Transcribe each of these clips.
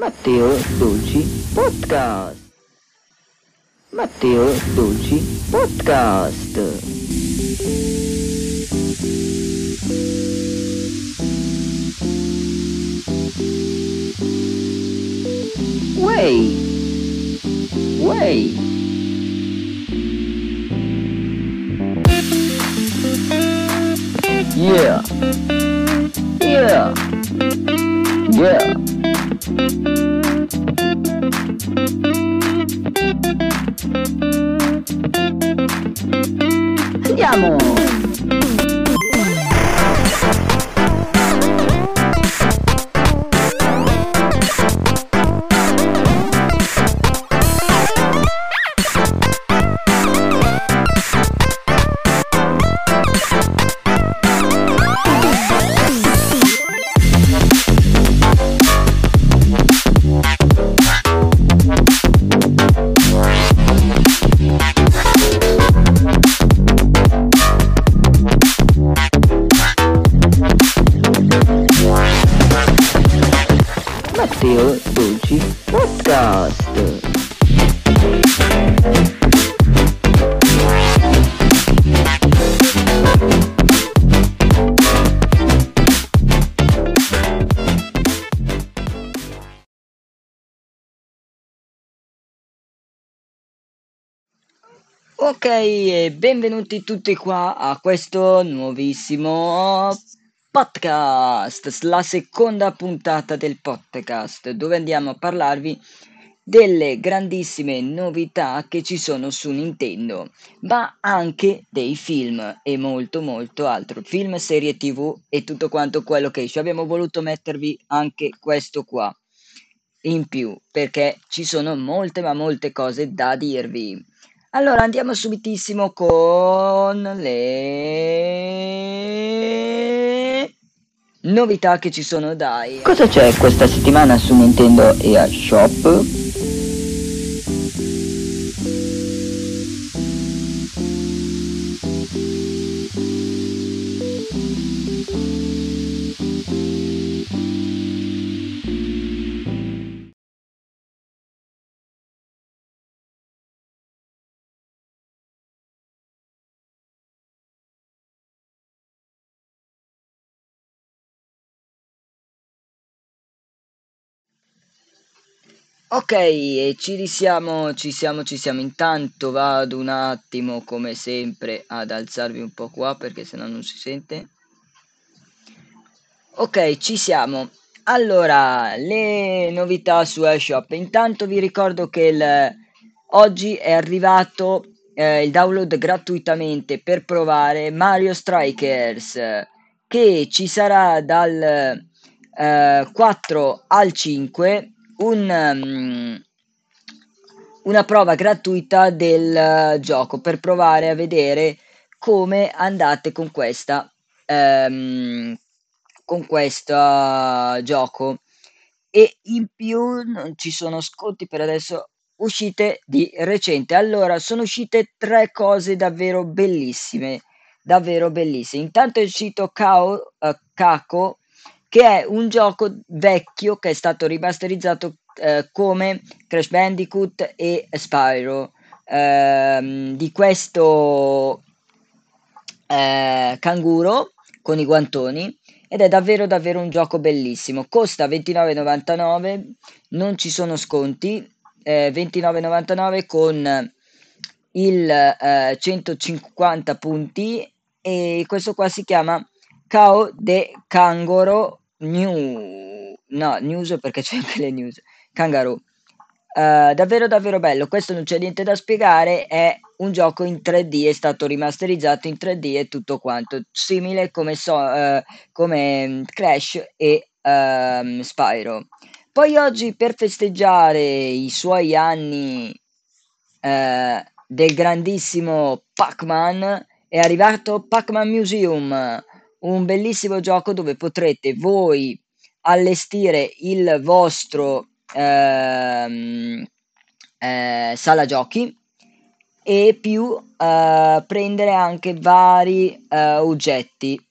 Matteo Dolci Podcast. Matteo Dolci Podcast. Way. Way. Yeah. Yeah. Yeah. Andiamo! Matteo Dolci Podcast. Ok, e benvenuti tutti qua a questo nuovissimo podcast, la seconda puntata del podcast, dove andiamo a parlarvi delle grandissime novità che ci sono su Nintendo, ma anche dei film e molto molto altro, film, serie tv e tutto quanto quello che esce. Abbiamo voluto mettervi anche questo qua in più, perché ci sono molte ma molte cose da dirvi. Allora andiamo subitissimo con le novità che ci sono dai. Cosa c'è questa settimana su Nintendo eShop? Ok, e ci risiamo, ci siamo, ci siamo. Intanto vado un attimo, come sempre, ad alzarvi un po' qua perché sennò non si sente. Ok, ci siamo. Allora, le novità su eShop. Intanto vi ricordo che il- oggi è arrivato eh, il download gratuitamente per provare Mario Strikers, che ci sarà dal eh, 4 al 5 un, mm, una prova gratuita del eh, gioco per provare a vedere come andate con questa ehm, con questo gioco. E in più non ci sono sconti per adesso uscite di recente. Allora sono uscite tre cose davvero bellissime davvero bellissime. Intanto è uscito Kao, eh, Kako che è un gioco vecchio che è stato rimasterizzato eh, come Crash Bandicoot e Spyro. Ehm, di questo eh, canguro con i guantoni ed è davvero davvero un gioco bellissimo. Costa 29,99 non ci sono sconti eh, 29,99 con il eh, 150 punti e questo qua si chiama Cao de Kangoro New no news perché c'è anche le news. Kangaroo. Uh, davvero davvero bello, questo non c'è niente da spiegare, è un gioco in 3D, è stato rimasterizzato in 3D e tutto quanto, simile come, so, uh, come mm, Crash e uh, Spyro. Poi oggi per festeggiare i suoi anni eh, del grandissimo Pac-Man è arrivato Pac-Man Museum, un bellissimo gioco dove potrete voi allestire il vostro ehm, eh, sala giochi e più eh, prendere anche vari eh, oggetti.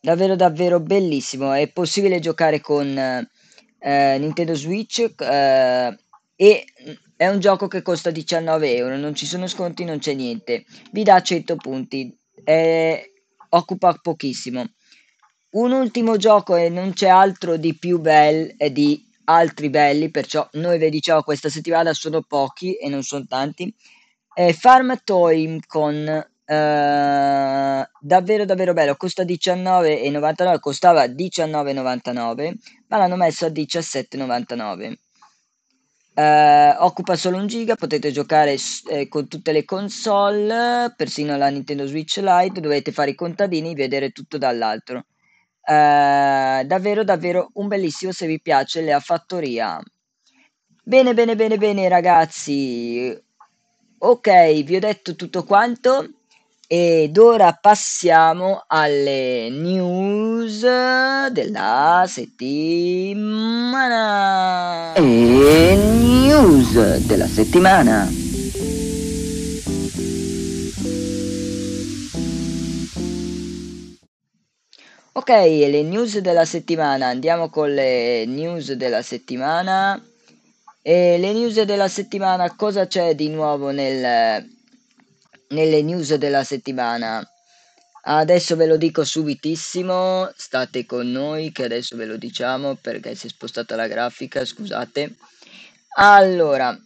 Davvero davvero bellissimo. È possibile giocare con eh, Nintendo Switch eh, e è un gioco che costa 19 euro, non ci sono sconti, non c'è niente. Vi dà 100 punti, eh, occupa pochissimo. Un ultimo gioco e non c'è altro di più bello e di altri belli, perciò noi vi diciamo questa settimana sono pochi e non sono tanti. È Farm Toy con eh, davvero davvero bello, costa 19,99, costava 19,99, ma l'hanno messo a 17,99. Eh, occupa solo un giga, potete giocare eh, con tutte le console, persino la Nintendo Switch Lite, dovete fare i contadini, vedere tutto dall'altro. Eh, davvero, davvero un bellissimo se vi piace la fattoria. Bene, bene, bene, bene, ragazzi. Ok, vi ho detto tutto quanto. Ed ora passiamo alle news della settimana. E news della settimana. Ok, le news della settimana. Andiamo con le news della settimana. E le news della settimana, cosa c'è di nuovo nel, nelle news della settimana? Adesso ve lo dico subitissimo, state con noi che adesso ve lo diciamo perché si è spostata la grafica, scusate. Allora,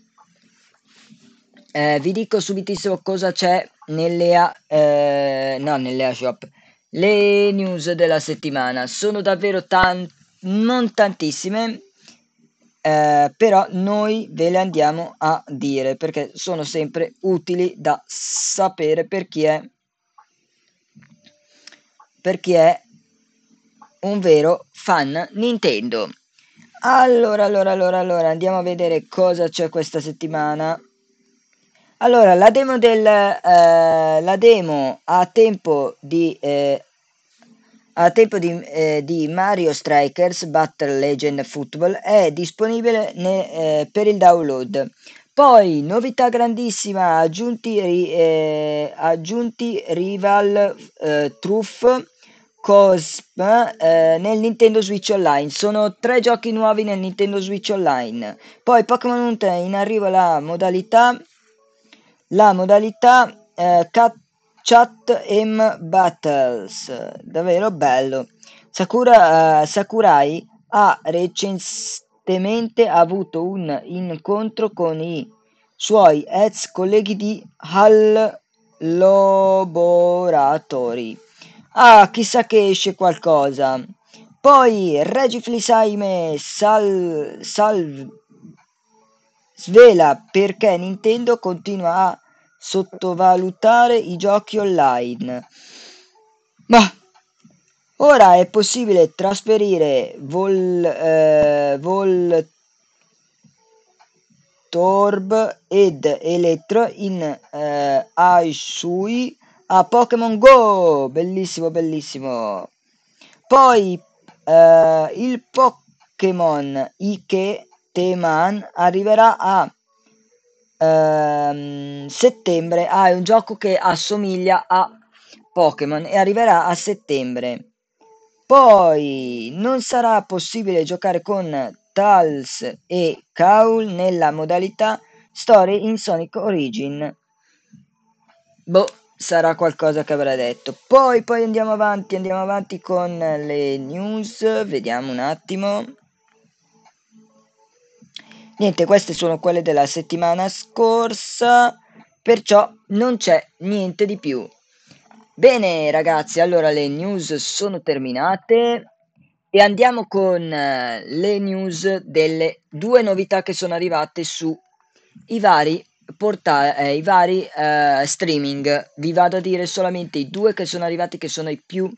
eh, vi dico subitissimo cosa c'è nelle, eh, no, nelle shop. Le news della settimana sono davvero tan- non tantissime, eh, però noi ve le andiamo a dire perché sono sempre utili da sapere per chi è per chi è un vero fan Nintendo. Allora, allora, allora, allora, andiamo a vedere cosa c'è questa settimana. Allora, la demo del eh, la demo a tempo di eh, a tempo di, eh, di Mario Strikers Battle Legend Football è disponibile ne, eh, per il download. Poi, novità grandissima, aggiunti, eh, aggiunti Rival eh, Truth Cosp eh, nel Nintendo Switch Online. Sono tre giochi nuovi nel Nintendo Switch Online. Poi Pokémon Hunter in arrivo la modalità la modalità eh, Cat Chat M Battles. Davvero bello. Sakura, uh, Sakurai ha recentemente avuto un incontro con i suoi ex colleghi di HAL Laboratory Ah, chissà che esce qualcosa. Poi Regiflis Aime sal, sal, svela perché Nintendo continua a sottovalutare i giochi online. Ma ora è possibile trasferire Vol, eh, Voltorb ed Elettro in eh, Aishui a Pokémon Go, bellissimo, bellissimo. Poi eh, il Pokémon Ike Teman arriverà a ehm, settembre. Ah, è un gioco che assomiglia a Pokémon e arriverà a settembre. Poi non sarà possibile giocare con Tals e Kaul nella modalità Story in Sonic Origin. Boh, sarà qualcosa che avrà detto. Poi, poi andiamo avanti, andiamo avanti con le news, vediamo un attimo. Niente, queste sono quelle della settimana scorsa, perciò non c'è niente di più. Bene ragazzi, allora le news sono terminate e andiamo con le news delle due novità che sono arrivate su i vari portare eh, i vari eh, streaming. Vi vado a dire solamente i due che sono arrivati, che sono i più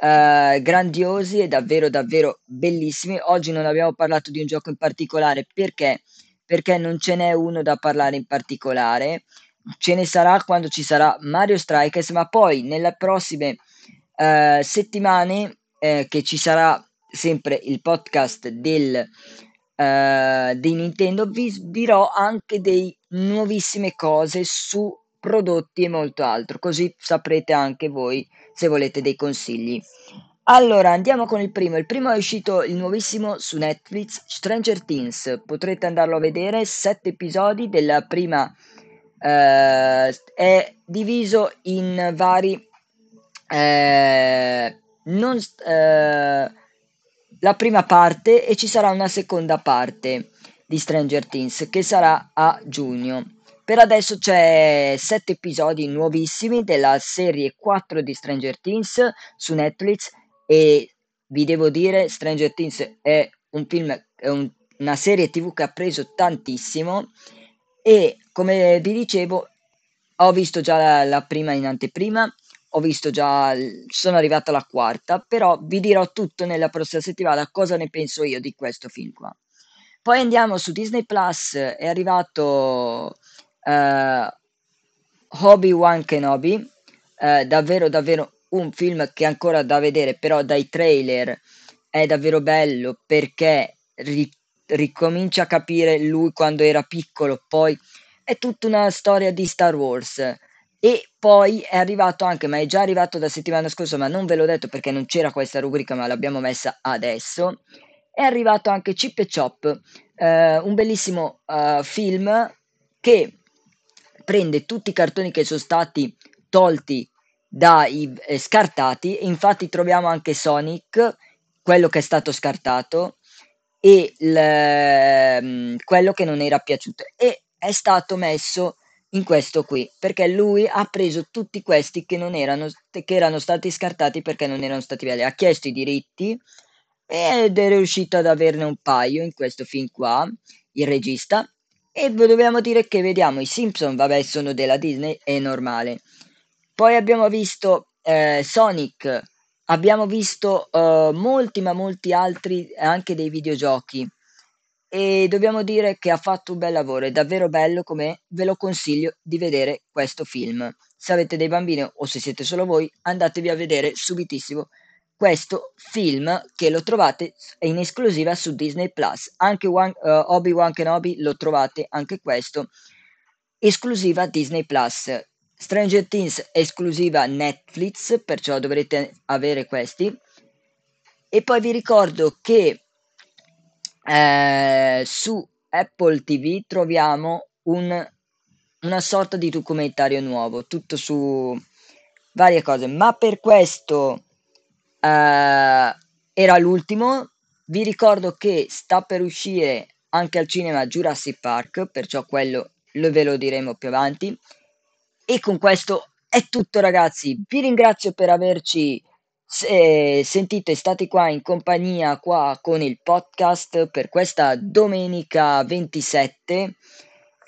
eh, grandiosi e davvero, davvero bellissimi. Oggi non abbiamo parlato di un gioco in particolare perché? Perché non ce n'è uno da parlare in particolare. Ce ne sarà quando ci sarà Mario Strikers, ma poi nelle prossime eh, settimane eh, che ci sarà sempre il podcast del eh, di Nintendo vi dirò anche dei nuovissime cose su prodotti e molto altro, così saprete anche voi se volete dei consigli. Allora, andiamo con il primo. Il primo è uscito il nuovissimo su Netflix, Stranger Things. Potrete andarlo a vedere, sette episodi della prima eh, è diviso in vari eh, non, eh, la prima parte e ci sarà una seconda parte di Stranger Things che sarà a giugno. Per adesso c'è sette episodi nuovissimi della serie 4 di Stranger Things su Netflix e vi devo dire Stranger Things è un film, è un, una serie tv che ha preso tantissimo e come vi dicevo ho visto già la, la prima in anteprima ho visto già, sono arrivata alla quarta, però vi dirò tutto nella prossima settimana cosa ne penso io di questo film qua. Poi andiamo su Disney Plus, è arrivato uh, Obi-Wan Kenobi, uh, davvero davvero un film che è ancora da vedere, però dai trailer è davvero bello perché ri- ricomincia a capire lui quando era piccolo, poi è tutta una storia di Star Wars. E poi è arrivato anche, ma è già arrivato da settimana scorsa, ma non ve l'ho detto perché non c'era questa rubrica, ma l'abbiamo messa adesso. È arrivato anche Chip e Chop, eh, un bellissimo uh, film che prende tutti i cartoni che sono stati tolti dai eh, scartati. Infatti troviamo anche Sonic, quello che è stato scartato, e il, quello che non era piaciuto. E è stato messo in questo qui, perché lui ha preso tutti questi che, non erano, che erano stati scartati perché non erano stati belli, ha chiesto i diritti ed è riuscito ad averne un paio in questo film qua, il regista, e dobbiamo dire che vediamo i Simpson, vabbè sono della Disney, è normale. Poi abbiamo visto eh, Sonic, abbiamo visto eh, molti ma molti altri anche dei videogiochi e dobbiamo dire che ha fatto un bel lavoro, è davvero bello come ve lo consiglio di vedere questo film. Se avete dei bambini o se siete solo voi, andatevi a vedere subitissimo questo film che lo trovate in esclusiva su Disney Plus. Anche One, uh, Obi-Wan Kenobi lo trovate anche questo esclusiva Disney Plus. Stranger Things esclusiva Netflix, perciò dovrete avere questi. E poi vi ricordo che eh, su Apple TV troviamo un, una sorta di documentario nuovo, tutto su varie cose, ma per questo eh, era l'ultimo. Vi ricordo che sta per uscire anche al cinema Jurassic Park, perciò quello lo ve lo diremo più avanti. E con questo è tutto ragazzi, vi ringrazio per averci se, sentite, stati qua in compagnia qua con il podcast per questa domenica 27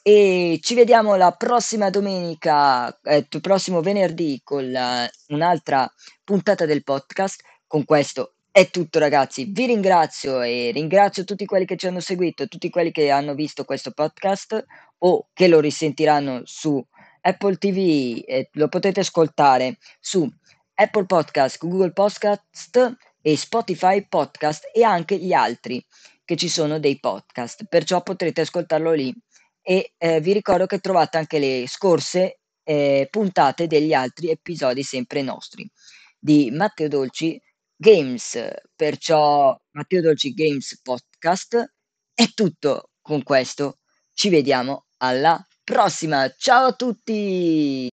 e ci vediamo la prossima domenica, eh, il prossimo venerdì con la, un'altra puntata del podcast. Con questo è tutto ragazzi, vi ringrazio e ringrazio tutti quelli che ci hanno seguito, tutti quelli che hanno visto questo podcast o che lo risentiranno su Apple TV, eh, lo potete ascoltare su Apple Podcast, Google Podcast e Spotify Podcast e anche gli altri che ci sono dei podcast, perciò potrete ascoltarlo lì e eh, vi ricordo che trovate anche le scorse eh, puntate degli altri episodi sempre nostri di Matteo Dolci Games, perciò Matteo Dolci Games Podcast è tutto con questo, ci vediamo alla prossima, ciao a tutti!